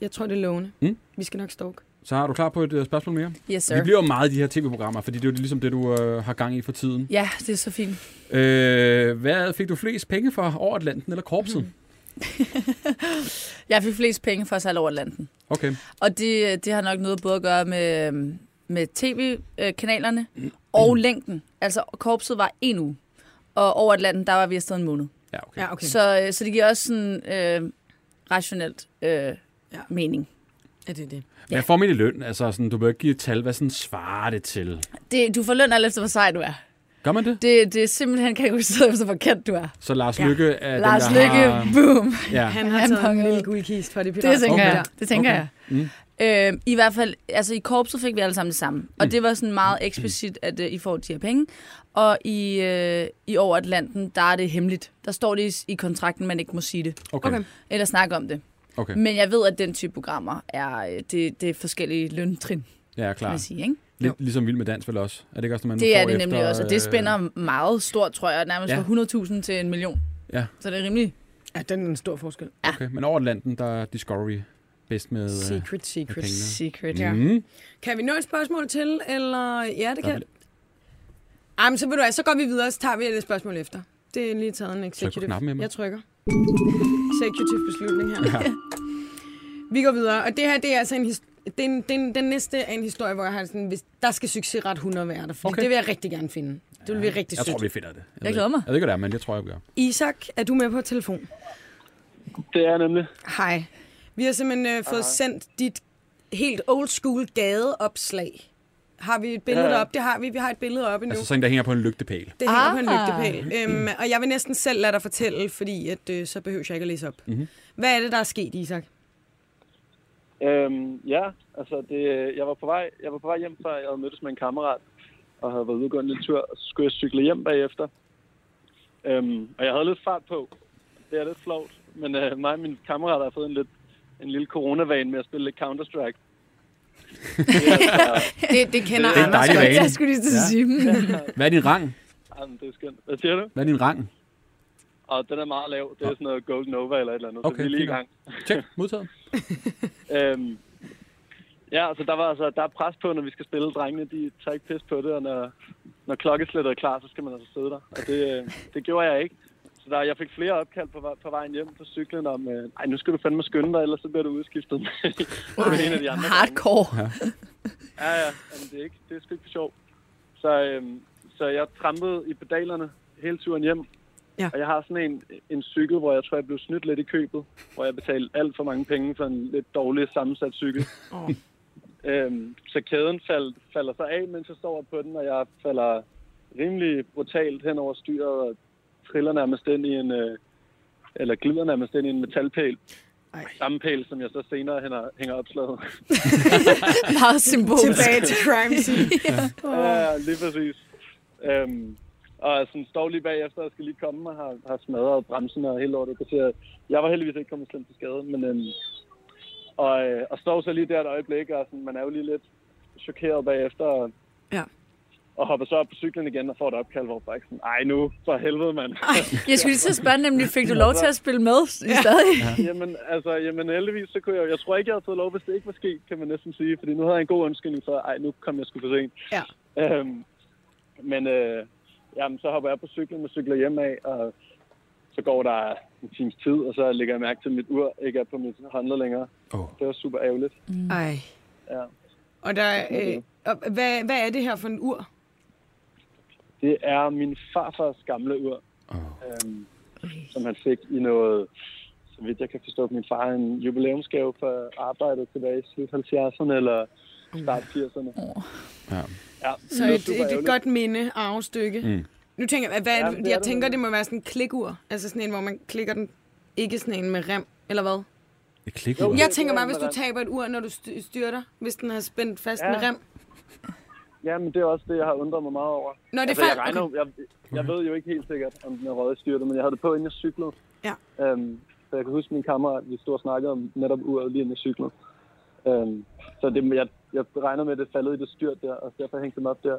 jeg tror, det er lovende. Mm. Vi skal nok stalk. Så har du klar på et øh, spørgsmål mere? Yes, sir. Vi bliver jo meget i de her tv-programmer, fordi det er jo ligesom det, du øh, har gang i for tiden. Ja, det er så fint. Øh, hvad fik du flest penge for? Over Atlanten eller Korpset? Jeg fik flest penge for at sejle over Atlanten. Okay. Og det, det har nok noget både at gøre med, med tv-kanalerne og længden. Altså, korpset var en uge. Og over Atlanten, der var vi afsted en måned. Ja, okay. Ja, okay. Så Så, øh, så det giver også sådan øh, rationelt øh, ja. mening. er det det. Hvad får man i løn? Altså, sådan, du bør ikke give et tal. Hvad sådan svarer det til? Det, du får løn alt efter, hvor sej du er. Gør man det? Det, det er simpelthen kategoriseret efter, hvor kendt du er. Så Lars Ja. Lykke er Lars den, der Lykke, har... boom. Ja. Han har Han taget en lille guldkist for det Det pirat. tænker Okay. jeg. Det tænker Okay. jeg. Mm. Øh, I hvert fald, altså i korpset fik vi alle sammen det samme. Og Mm. det var sådan meget eksplicit, at øh, I får de her penge. Og i, øh, i over Atlanten, der er det hemmeligt. Der står det i, i kontrakten, man ikke må sige det. Okay. Okay. Eller snakke om det. okay. Men jeg ved, at den type programmer er, øh, det, det er forskellige løntrin, Ja, kan klar. man sige. Ikke? Lidt ligesom Vild med Dans vel også? Er det ikke også, når man Det er det nemlig efter, også. Og det spænder meget stort, tror jeg. Nærmest Ja. fra 100.000 til en million. Ja. Så det er rimelig... Ja, den er en stor forskel. Øh, okay. Men over Atlanten, der er Discovery bedst med... øh, Secret, med secret. pengene. Secret. Ja. Mm. Kan vi nå et spørgsmål til, eller... Ja, det kan. Ej, men så, ved du, så går vi videre, så tager vi et spørgsmål efter. Det er lige taget en executive. knappen, Emma. Jeg trykker. Executive beslutning her. Ja. Vi går videre, og det her, det er altså en his- den, den, den næste er en historie, hvor jeg har sådan, hvis der skal succes ret 100 være der, for Okay. det vil jeg rigtig gerne finde. Det vil vi rigtig Jeg sødt. tror, vi finder det. Jeg glæder mig. Jeg ved ikke, hvad det er, men det tror jeg, vi gør. Isak, er du med på telefon? Det er nemlig. Hej. Vi har simpelthen øh, fået sendt dit helt old school gadeopslag. Har vi et billede Ja. op? Det har vi. Vi har et billede op endnu. Altså sådan der hænger på en lygtepæl. Det hænger på en Ah. lygtepæl. Øhm, og jeg vil næsten selv lade dig fortælle, fordi at, øh, så behøver jeg ikke at læse op. Mhm. Hvad er det, der er sket, Isak? Øhm, ja, altså det, jeg, var på vej, jeg var på vej hjem fra, jeg havde mødtes med en kammerat, og havde været ude og gå en lille tur, og så skulle jeg cykle hjem bagefter. Øhm, og jeg havde lidt fart på. Det er lidt flovt, men øh, mig og min kammerat har fået en, lidt, en lille coronavane med at spille lidt Counter-Strike. det er altså, Det, det kender Det er Anders godt. Jeg skulle lige til at sige. Hvad er din rang? jamen, det er skønt. Hvad siger du? Hvad er din rang? Og den er meget lav. Det er sådan noget Golden Nova eller et eller andet, Okay, så vi er lige i gang. Tjek, modtaget. Øhm, ja, altså der var altså, der er pres på, når vi skal spille. Drengene, de tager ikke pis på det, og når, når klokkeslættet er klar, så skal man altså sidde der. Og det, øh, det gjorde jeg ikke. Så så der, jeg fik flere opkald på, vej- på vejen hjem på cyklen om, øh, ej, nu skal du fandme skynde dig, ellers så bliver du udskiftet med, med en af de andre. drenge." Hardcore. Ja, ja, men det er, ikke, det er sgu ikke for sjov. Så, øhm, så jeg trampede i pedalerne hele turen hjem. Ja. Og jeg har sådan en, en cykel, hvor jeg tror, jeg blev snydt lidt i købet. Hvor jeg betalte alt for mange penge for en lidt dårlig sammensat cykel. Åh. Øhm, så kæden fald, falder så af, mens jeg står på den, og jeg falder rimelig brutalt hen over styret og triller nærmest ind i en, øh, eller glider nærmest ind i en metalpæl. Ej. Samme pæl, som jeg så senere hænger, hænger opslaget. Meget symbolisk. Tilbage til crime scene. Ja, lige præcis. Øhm, og jeg sådan, står lige bagefter og skal lige komme og har, har smadret bremsen og hele lortet. Så jeg var heldigvis ikke kommet slemt til skade, men øhm, og, øh, og står så lige der et øjeblik, og sådan, man er jo lige lidt chokeret bagefter, og, Ja. og hopper så op på cyklen igen og får et opkald, hvor bare sådan, ej nu, for helvede, mand. Jeg skulle lige at spørge nemlig, fik du lov til at spille med i stadig? jamen, altså, jamen heldigvis, så kunne jeg, jeg tror ikke, jeg havde fået lov, hvis det ikke var sket, kan man næsten sige, fordi nu havde jeg en god undskyldning for, ej, nu kom jeg sgu for sent. Ja. Øhm, men øh, jamen, så hopper jeg på cyklen og cykler hjem af, og så går der en times tid, og så lægger jeg mærke til, at mit ur ikke er på mit håndled længere. Åh. Det var super ærgerligt. Ej. Ja. Og der, øh, og hvad, hvad er det her for en ur? Det er min farfars gamle ur, Åh. øhm, som han fik i noget, så vidt jeg kan forstå, min far en jubilæumsgave for arbejdet tilbage i slut 70'erne eller start 80'erne. Ja. Ja, Så et, et, et godt minde afstykke. Mm. Nu tænker jeg, hvad, Ja, det jeg tænker, det må være sådan en klikur. Altså sådan en, hvor man klikker den. Ikke sådan en med rem, eller hvad? Et klik Jo, Jeg tænker er bare, hvis du taber et ur, når du st- styrter, hvis den er spændt fast Ja. med rem. Ja, men det er også det, jeg har undret mig meget over. Nå, det altså, jeg, regner, Okay. jeg, jeg ved jo ikke helt sikkert, om den er røget i styrtet, men jeg havde det på, inden jeg cyklede. Ja. Øhm, så jeg kan huske min kammerat, vi stod og snakkede om netop uret lige inden jeg cyklede. Øhm, så det, jeg, jeg regner med, at det faldet i det styrt der, og derfor hængte dem op der.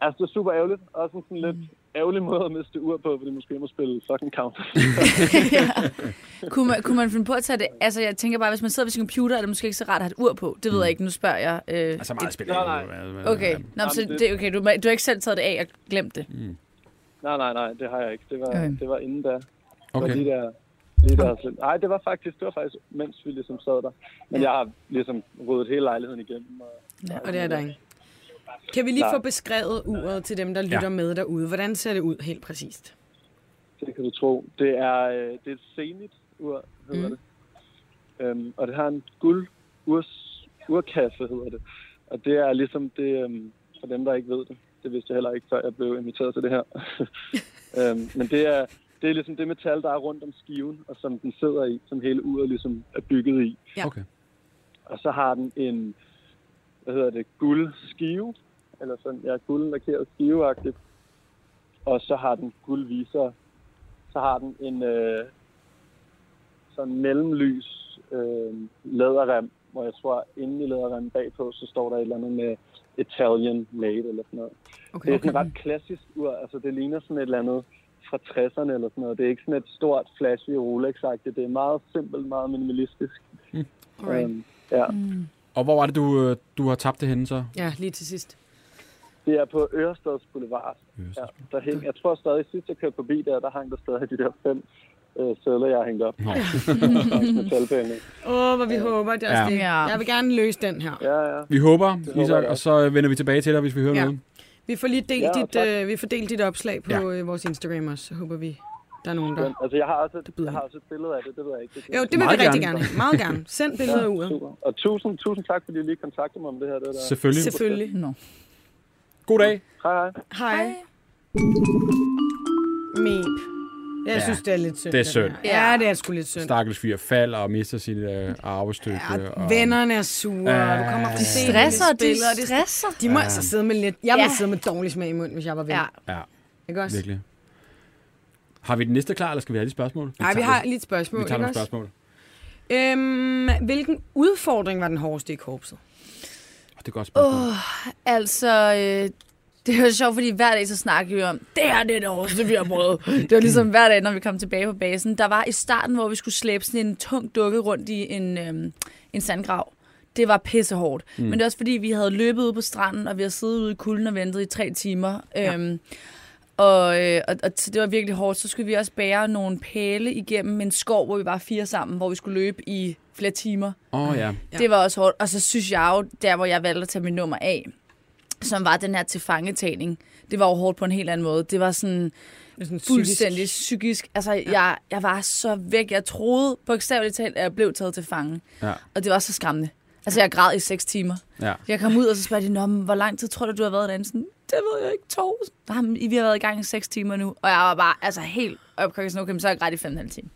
Altså, det er super ærgerligt. Også en sådan lidt ærgerlig måde at miste ur på, fordi måske må spille fucking counter. Kunne man, kunne man finde på at tage det? Altså, jeg tænker bare, hvis man sidder ved sin computer, er det måske ikke så rart at have et ur på. Det ved jeg ikke. Nu spørger jeg. Øh, Altså meget spændende. Nej, Okay, Nå, så det- okay du, du har ikke selv taget det af og glemt det. nej, nej, nej, det har jeg ikke. Det var, Okay. det var inden da. Det var Okay. lige der, lige der. så- Nej, det var faktisk, det var faktisk, mens vi ligesom sad der. Men jeg har ligesom ryddet hele lejligheden igennem. Og, Og det er der ikke. Kan vi lige Nej. få beskrevet uret til dem, der lytter Ja. med derude? Hvordan ser det ud helt præcist? Det kan du tro. Det er, øh, det er et Zenit ur, hedder Mm. det. Øhm, og det har en guld urs, urkasse, hedder det. Og det er ligesom det, øhm, for dem, der ikke ved det. Det vidste jeg heller ikke, før jeg blev inviteret til det her. øhm, men det er, det er ligesom det metal, der er rundt om skiven, og som den sidder i, som hele uret ligesom er bygget i. Ja. Okay. Og så har den en, hvad hedder det, guldskive, eller sådan, ja, guldlakeret skiveagtigt. Og så har den guldviser. Så har den en øh, sådan mellemlys øh, læderrem, hvor jeg tror, inde i læderremmen bagpå, så står der et eller andet med Italian made eller sådan noget. Okay. Det er sådan et ret klassisk ur, altså det ligner sådan et eller andet fra 60'erne eller sådan noget. Det er ikke sådan et stort, flashy Rolex-agtigt. Det er meget simpelt, meget minimalistisk. Alright. Øhm, ja. Og hvor var det, du, øh, du har tabt det henne så? Ja, lige til sidst. Det er på Ørestads Boulevard. Ja, der hæng, jeg tror stadig, sidst jeg kørte forbi der, der hang der stadig de der fem øh, sædler, jeg har hængt op. Åh, hvor vi håber, det er også Ja. det. Ja. Jeg vil gerne løse den her. Ja, ja. Vi håber, håber Isak, og så vender vi tilbage til dig, hvis vi hører Ja. noget. Vi får lige delt, Ja, dit, tak. øh, vi får delt dit opslag på Ja. øh, vores Instagram også. Så håber vi, der er nogen, der... Men, altså, jeg har, også et, jeg har også et billede af det, det ved jeg ikke. Det kan Jo, jeg- det vil vi rigtig gerne. Meget gerne. Send billeder af uret. super. Og tusind, tusind tak, fordi I lige kontaktede mig om det her. Det der. Selvfølgelig. Selvfølgelig. Nå. God dag. Hej, hej. Hej. Meep. Jeg Ja. synes, det er lidt synd. Det er synd. Ja, det er sgu lidt synd. Stakkels fyr falder og mister sit øh, arvestykke. Ja, og... vennerne er sure, og du kommer for De. Stresser, de spillet, og det- stresser. De må altså sidde med lidt... Jeg ville Ja. sidde med dårlig smag i munden, hvis jeg var ven. Ja. Ja, Ikke også? virkelig. Har vi den næste klar, eller skal vi have de spørgsmål? Nej, vi tager har lige et spørgsmål. Vi tager nogle spørgsmål. Øhm, hvilken udfordring var den hårdeste i korpset? Det er et godt spørgsmål. Oh. Altså, øh, det er jo sjovt, fordi hver dag så snakker vi om, det her det er det hårdeste, vi har prøvet. Det var ligesom hver dag, når vi kom tilbage på basen. Der var i starten, hvor vi skulle slæbe sådan en tung dukke rundt i en, øhm, en sandgrav. Det var pissehårdt. Mm. Men det er også fordi, vi havde løbet ude på stranden, og vi havde siddet ude i kulden og ventet i tre timer. Ja. Øhm, Og, øh, og, og det var virkelig hårdt. Så skulle vi også bære nogle pæle igennem en skov, hvor vi var fire sammen, hvor vi skulle løbe i flere timer. Åh oh, ja. Ja. Det var også hårdt. Og så synes jeg jo, der hvor jeg valgte at tage mit nummer af, som var den her tilfangetagning, det var jo hårdt på en helt anden måde. Det var sådan sådan fuldstændig psykisk. Altså, ja. jeg, jeg var så væk. Jeg troede på ekstremt talt, at jeg blev taget til fange. Ja. Og det var så skræmmende. Altså, jeg græd i seks timer. ja. Jeg kom ud, og så spørger de, Nå, hvor lang tid tror du, du har været derinde? Sådan, det ved jeg ikke, to. Jamen, vi har været i gang i seks timer nu. Og jeg var bare altså, helt opkørt. Okay, så har jeg grædt i fem og en halv time.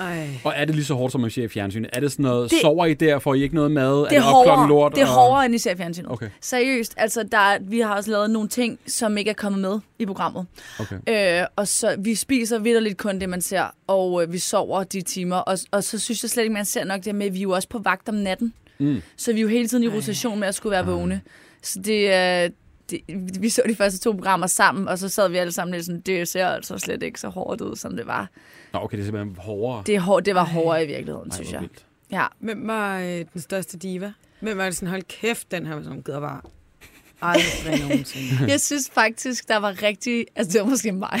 Ej. Og er det lige så hårdt, som man ser i fjernsynet? Er det sådan noget, det, sover I der, får I ikke noget mad? Det er, er hårdere, lort? det er og- hårdere, end i seriefjernsynet. Okay. Seriøst, altså der, vi har også lavet nogle ting, som ikke er kommet med i programmet. Okay. Øh, og så vi spiser vidderligt kun det, man ser, og øh, vi sover de timer. Og, og så synes jeg slet ikke, man ser nok det med, at vi er jo også på vagt om natten. Mm. Så vi er jo hele tiden i rotation med at skulle være vågne. Så det er... Det, vi så de første to programmer sammen, og så sad vi alle sammen lidt sådan, det ser altså slet ikke så hårdt ud, som det var. Nå, okay, det er simpelthen hårdere. Det, er hår, det var hårdere i virkeligheden, Ej, synes jeg. vildt. Ja. Hvem var øh, den største diva? Hvem var det sådan, hold kæft, den her som gider bare aldrig nogensinde. Jeg synes faktisk, der var rigtig... Altså, det var måske mig.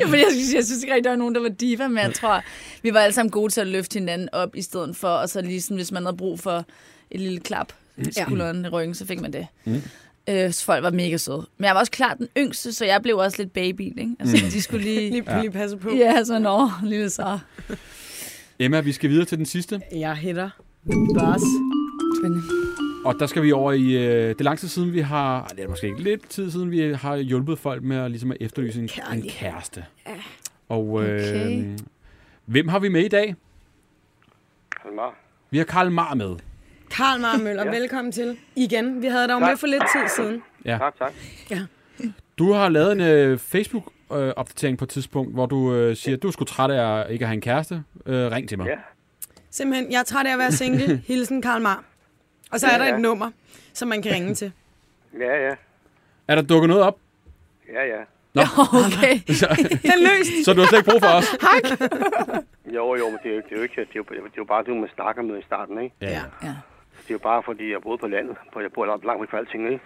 ja, men jeg, synes, jeg synes ikke rigtig, der var nogen, der var diva, men jeg tror, vi var alle sammen gode til at løfte hinanden op i stedet for, og så ligesom, hvis man havde brug for et lille klap i skulderen i ryggen, så fik man det. Mm. Øh, så folk var mega søde. Men jeg var også klart den yngste, så jeg blev også lidt baby, ikke? Altså, Mm. de skulle lige... Lige, lige passe på. Ja, så nå, lille så. Emma, vi skal videre til den sidste. Jeg hitter. Boss. Spændende. Og der skal vi over i... Øh, det er lang tid siden, vi har... Det er måske ikke lidt tid siden, vi har hjulpet folk med at, ligesom at efterlyse en, en kæreste. Og øh, Okay. hvem har vi med i dag? Kalmar. Vi har Karl Mar med. Karl Marmøller, Ja. velkommen til igen. Vi havde dig jo med for lidt tid siden. Ja. Tak, tak. Du har lavet en øh, Facebook-opdatering på et tidspunkt, hvor du øh, siger, at du er sgu træt af at ikke have en kæreste. Øh, ring til mig. Ja. Simpelthen, jeg er træt af at være single. Hilsen Karl Mar. Og så er Ja, der ja. et nummer, som man kan ringe til. Ja, ja. Er der dukket noget op? Ja, ja. Okay. Så, Den er løst. så du har slet ikke brug for os? Jo, jo, men det er jo, det er jo ikke... Det er jo, det er jo bare det, man snakker med i starten, ikke? Ja. Ja. Ja. Det er jo bare, fordi jeg boede på landet. For jeg bor langt, langt væk fra alting, ikke?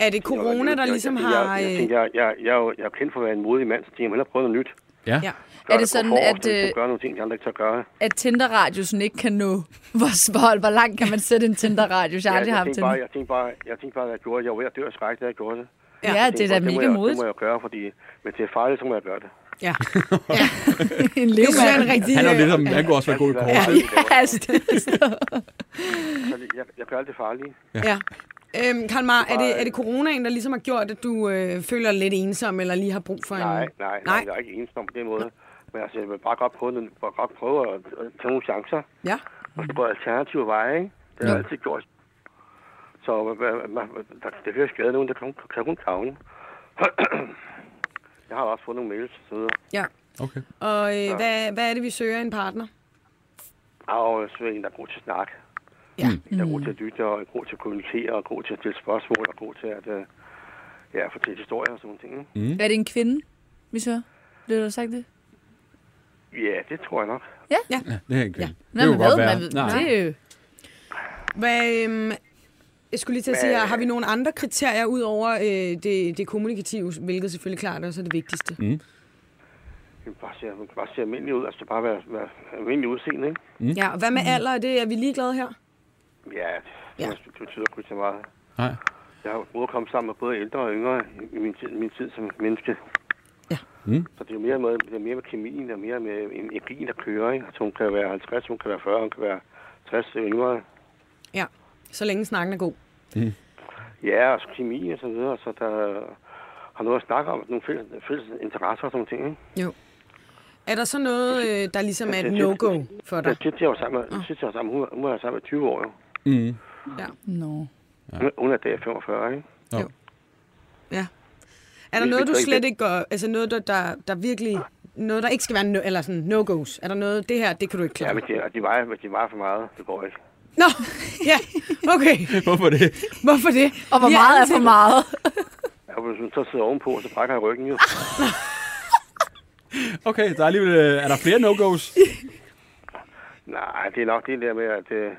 Er det corona, der ligesom jeg, har... Jeg, jeg, øh, jeg, jeg, jeg, er jo- jeg er jo kendt for at være en modig mand, så jeg må hellere prøve noget nyt. Ja. Ja. Gør Er det gå sådan, at, øh, gøre nogle ting, de andre ikke tør gøre? At Tinder-radiosen ikke kan nå. Hvor, hvor, hvor langt kan man sætte en Tinder-radius? Jeg har aldrig jeg, haft bare, jeg tænkte bare, jeg tænkte bare, at jeg gjorde det. Jeg var ved at dø af skræk, da jeg gjorde det. Ja, Ja, ja Jeg det er da mega må jeg, modigt. Det må jeg gøre, fordi hvis det er farligt, så må jeg gøre det. Ja. en Det synes jeg er en rigtig... Han er jo lidt øh, som, han kunne også være god i kort. Ja. Ja, altså, det- Så det- jeg, jeg gør alt det farlige. Ja. Øhm, Karl Mar, er det, er det coronaen, der ligesom har gjort, at du øh, føler dig lidt ensom, eller lige har brug for en... Nej, nej, nej, Nej. jeg er ikke ensom på den måde. Men altså, jeg vil bare godt prøve, bare godt prøve at, at tage nogle chancer. Ja. Og så gå alternative veje, ikke? Det har jeg altid gjort. Så hvad- hvad- hvad- der, det hører skade nogen, der kan, kan kun gavne. jeg har også fået nogle mails og så videre. Ja. Okay. Og øh, hvad, hvad er det, vi søger en partner? Og så er en, der er god til at snakke. Ja. En, der er god til at lytte, og god til at kommunikere, og god til at stille spørgsmål, og god til at øh, ja, fortælle historier og sådan nogle ting. ikke? Er det en kvinde, vi så? Blev du sagt det? Ja, det tror jeg nok. Ja, det er en kvinde. Nå, det men kunne godt hvad? være. Man, Nej. det er jo... Hvad, øhm, jeg skulle lige til at sige her, har vi nogle andre kriterier ud over øh, det, det kommunikative, hvilket selvfølgelig klart også er det vigtigste? Mm. Man kan bare se, man kan bare se almindelig ud, altså bare være, være almindelig udseende, ikke? Ja, og hvad med alder? Er, det, er vi ligeglade her? Ja, det, Ja. ja. det betyder ikke så meget. Nej. Jeg har både kommet sammen med både ældre og yngre i min tid, min tid som menneske. Ja. Mm. Så det er jo mere med, det er mere med kemien, og mere med energien, der kører. Ikke? Altså, hun kan være 50, hun kan være 40, hun kan være 60 yngre. Ja, så længe snakken er god. Ja, og så kemi og så videre, så der har noget at snakke om, nogle fælles, fælles interesser og sådan ting. Ikke? Er der så noget, øh, der ligesom er et Det- det- no-go for dig? Jeg synes, jeg var sammen med, synes, jeg var sammen, hun, hun var sammen med 20 år. Jo. Mm. Nå. Hun, hun er dag 45, ikke? Er der noget, du slet ikke- gør, altså noget, der, der, der virkelig, noget, der ikke skal være, no, eller sådan no-goes? Er der noget, det her, det kan du ikke Ja, klare? men de, de, vejer, de vejer for meget. Det går ikke. Nå, ja, okay. Hvorfor det? Hvorfor det? Og hvor Vi meget er for meget? Ja, hvis hun så sidder ovenpå, så brækker jeg ryggen jo. Okay, der er alligevel... Er der flere no-goes? Nej, det er nok det der med, at... Øh,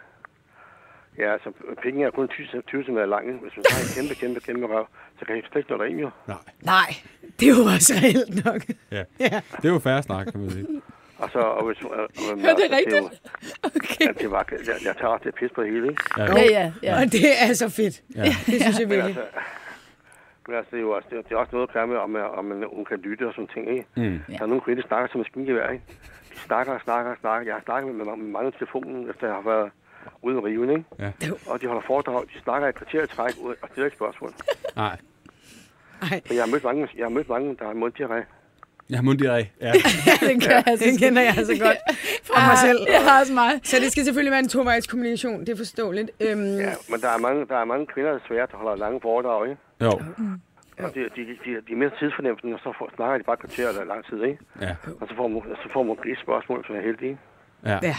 Ja, altså, penge er kun 20 20 cm lang. ikke? Hvis man har en kæmpe, kæmpe, kæmpe røv, så kan jeg slet ikke nå derind, jo. Nej, det er jo også reelt nok. Ja. Det er jo færre snak, kan man sige. Og så... Og hvis, og, og, Hør, det er altså, rigtigt. Okay. Ja, det var, jeg, jeg tager også det pis på det hele, ikke? Ja. Ja, ja, ja. Og det er så fedt. Ja. Det synes jeg Men virkelig. altså, men altså, det er jo også, det er, også noget at gøre med, om, om man, hun kan lytte og sådan ting, ikke? Mm. Der er nogle kvinder, der snakker som maskingevær, ikke? De snakker og snakker og snakker. Jeg har snakket med, med, mange telefonen, efter jeg har været ude med riven, ikke? Ja. Og de holder foredrag. De snakker i et kvarter i træk ud og stiller ikke spørgsmål. Nej. Ej, Men jeg har mødt mange, jeg har mødt mange der har munddiarré. Jeg har mundiarré. Ja. Den kan jeg altså det kender jeg altså godt fra mig selv. Jeg har også mig. Så det skal selvfølgelig være en tovejs kommunikation, det er forståeligt. Øhm, Ja, men der er mange, der er mange kvinder, der holder lange foredrag, ikke? Jo. Og de, de, de, de er mere tidsfornemmelsen, og så får, snakker de bare et kvarter eller lang tid, ikke? Ja. Og så får man, så får man et spørgsmål, som er heldig. Ja. ja.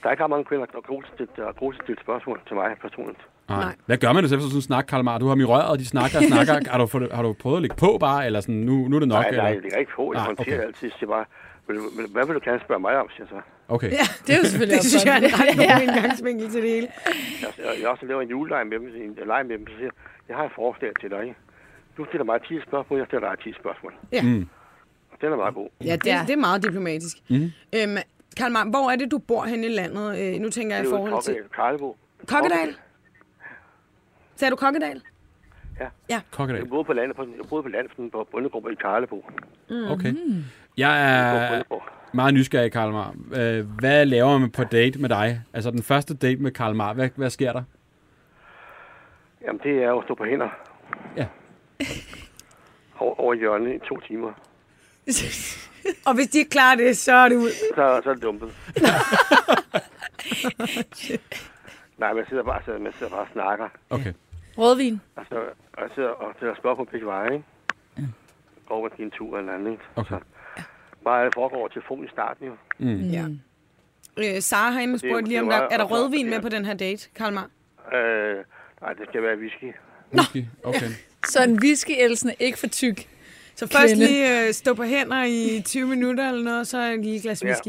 Der er ikke ret mange kvinder, der er gode til, der er gode til at stille spørgsmål til mig personligt. Nej. Nej. Hvad gør man det så efter sådan en snak, Karl Marr? Du har dem i røret, og de snakker og snakker. har, du, fået- har du prøvet at lægge på bare, eller sådan, nu, nu er det nok? nej, nej, eller? det er ikke på. Jeg Nej, håndterer okay. altid. Jeg siger bare, vil, du- vil, hvad vil du gerne spørge mig om, siger jeg så. Okay. ja. Det er jo selvfølgelig Det også synes jeg er en god indgangsvinkel til det hele. Jeg, jeg, jeg har også lavet en juleleg med dem, en leg med dem, så siger jeg, jeg har et forslag til dig. Du stiller mig 10 spørgsmål, jeg stiller dig 10 spørgsmål. Ja. Mm. Den er meget god. Ja, det, Ja. det er meget diplomatisk. Mhm. Øhm, Karl hvor er det, du bor hen i landet? Øh, nu tænker jeg i Det er forhold til... Karlebo. Kokkedal? Sagde du Kokkedal? Kokkedal. Jeg boede på landet, på, jeg boede på landet på, bundegruppe i Karlebo. Okay. Jeg er meget nysgerrig, Karl Marr. Øh, Hvad laver man på date med dig? Altså den første date med Karl Marr. Hvad, hvad sker der? Jamen, det er at stå på hænder. Ja. Over, over i hjørnet i to timer. Og hvis de ikke klarer det, så er det ud. Så, så er det dumpet. Nej, man sidder bare, så man sidder bare og snakker. Okay. Rødvin. Altså, og sidder og stiller spørgsmål på begge veje, ikke? Går måske en tur eller andet, ikke? Okay. Bare det foregår over telefon i starten, jo. Mm. Ja. Øh, Sara har inde det er spurgt lige om der er der altså, rødvin med ja. på den her date, Karl Mark? Øh, nej, det skal være whisky. Whisky. Okay. Så en whisky ikke for tyk. Så først Kvinde. lige øh, stå på hænder i 20 minutter eller noget, og så et lille glas Ja. whisky.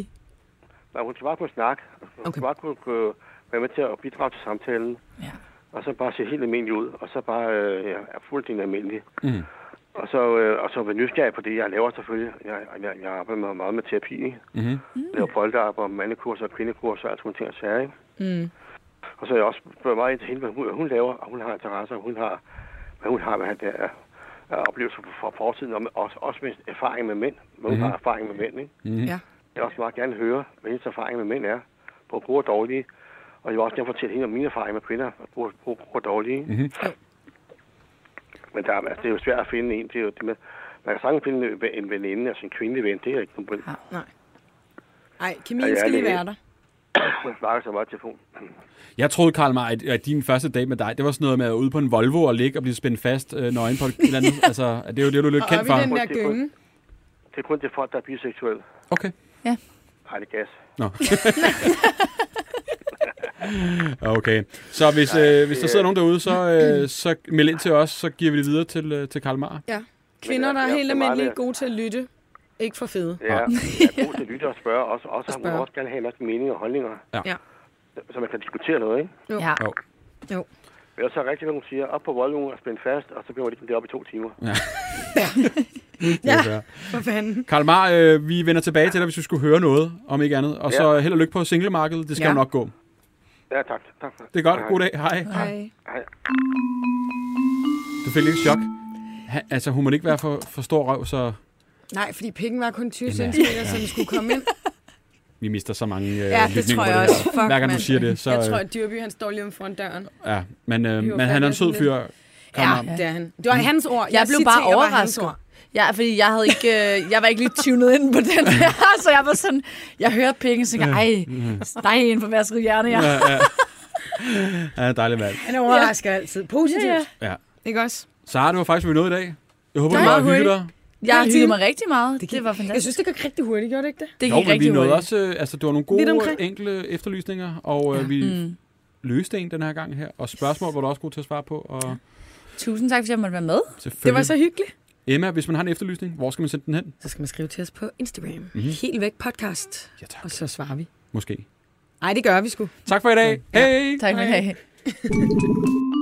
Nej, hun skal bare kunne snakke. Hun Okay. skal bare kunne, kunne være med til at bidrage til samtalen. Ja. Og så bare se helt almindelig ud. Og så bare øh, ja, er fuldstændig almindelig. Mm. Og så, øh, og så være nysgerrig på det, jeg laver selvfølgelig. Jeg, jeg, jeg arbejder med, meget med terapi. Ikke? Mm-hmm. Jeg laver polterarbejde, mandekurser og kvindekurser og alt sådan ting og sager. Ikke? Mm. Og så er jeg også spørger meget ind til hende, hvad hun, hvad hun laver, og hun har interesser, og hun har, hvad hun har, hvad han der er, er oplevelser fra, fortiden, og med, også, også med erfaring med mænd. Hvad hun Mhm. har erfaring med mænd, ikke? Mm-hmm. Ja. Jeg vil også meget gerne høre, hvad hendes erfaring med mænd er, på gode og dårlige. Og jeg vil også gerne fortælle hende om mine erfaringer med kvinder, gode og dårlige. Mhm. Men der, er- altså, det er jo svært at finde en. Det er jo det med, man kan sagtens finde en- en veninde, altså en kvindelig ven. Det er ikke nogen problem. Ej, kemien Ja, ja, skal lige være der. Hun snakker så meget telefon. Jeg troede, Karl Marr, at, at din første date med dig, det var sådan noget med at være ude på en Volvo og ligge og blive spændt fast øh, nøgen på et eller andet. altså, det er jo det, du er lidt Og kendt for. den der er gynge. Det er kun til folk, der er biseksuelle. Okay. Nej, det er gas. Nå. okay. Så hvis, øh, hvis der sidder nogen derude, så, øh, så meld ind til os, så giver vi det videre til, øh, til Karl Marr. Ja. Kvinder, Men der er helt er almindeligt gode til at lytte. Ikke for fede. Ja, jeg er god til at lytte og spørge. Også, også, hun spørge. vil også gerne have en masse meninger og holdninger. Ja. Ja. Så man kan diskutere noget, ikke? Ja. Jo. Men jeg så rigtigt, hvad hun siger. Op på volden og spænde fast, og så bliver det det op i to timer. Er fair. For fanden. Karl Marr, øh, vi vender tilbage til dig, hvis vi skulle høre noget, om ikke andet. Og så held og lykke på singlemarkedet. Det skal Ja. jo nok gå. Ja, tak. tak for Det er godt. Hej. God dag. Hej. Hej. Du fik lidt chok. Ha, altså, hun må ikke være for, for stor røv, så Nej, fordi pikken var kun 20 Jamen, cm, så den skulle komme ind. vi mister så mange øh, Ja, det tror på jeg det også. Fuck, Hver gang du siger det, så... Jeg tror, øh, at Dyrby, han står lige om foran døren. ja, men, øh, men han er en sød fyr. Ja, det er han. Det var hans ord. Jeg blev bare overrasket. Ja, fordi jeg havde ikke, øh, jeg var ikke lige tunet ind på den her, så jeg var sådan, jeg hørte penge, og så tænkte, ej, der er en for vasket hjerne, ja. Ja, ja. ja, dejligt valg. Han overrasker altid. Positivt. Ja, ja. Ja. Ikke også? Sara, det var faktisk, vi nåede i dag. Jeg håber, Ja, du har hygget dig. Jeg hyggede fint. mig rigtig meget. Det, gik- var fantastisk. Jeg synes, det går rigtig hurtigt, gjorde det ikke det? det Jo, gik men vi rigtig nåede hurtigt. også, øh, altså det var nogle gode, enkle efterlysninger, og øh, vi Mm. løste en den her gang her. Og spørgsmål var du også god til at svare på, og Tusind tak, fordi jeg måtte være med. Det var så hyggeligt. Emma, hvis man har en efterlysning, hvor skal man sende den hen? Så skal man skrive til os på Instagram. Mhm. Mm-hmm. Helt væk podcast. Ja, tak. Og så svarer vi. Måske. Ej, det gør vi sgu. Tak for i dag. Hej! Tak for i dag.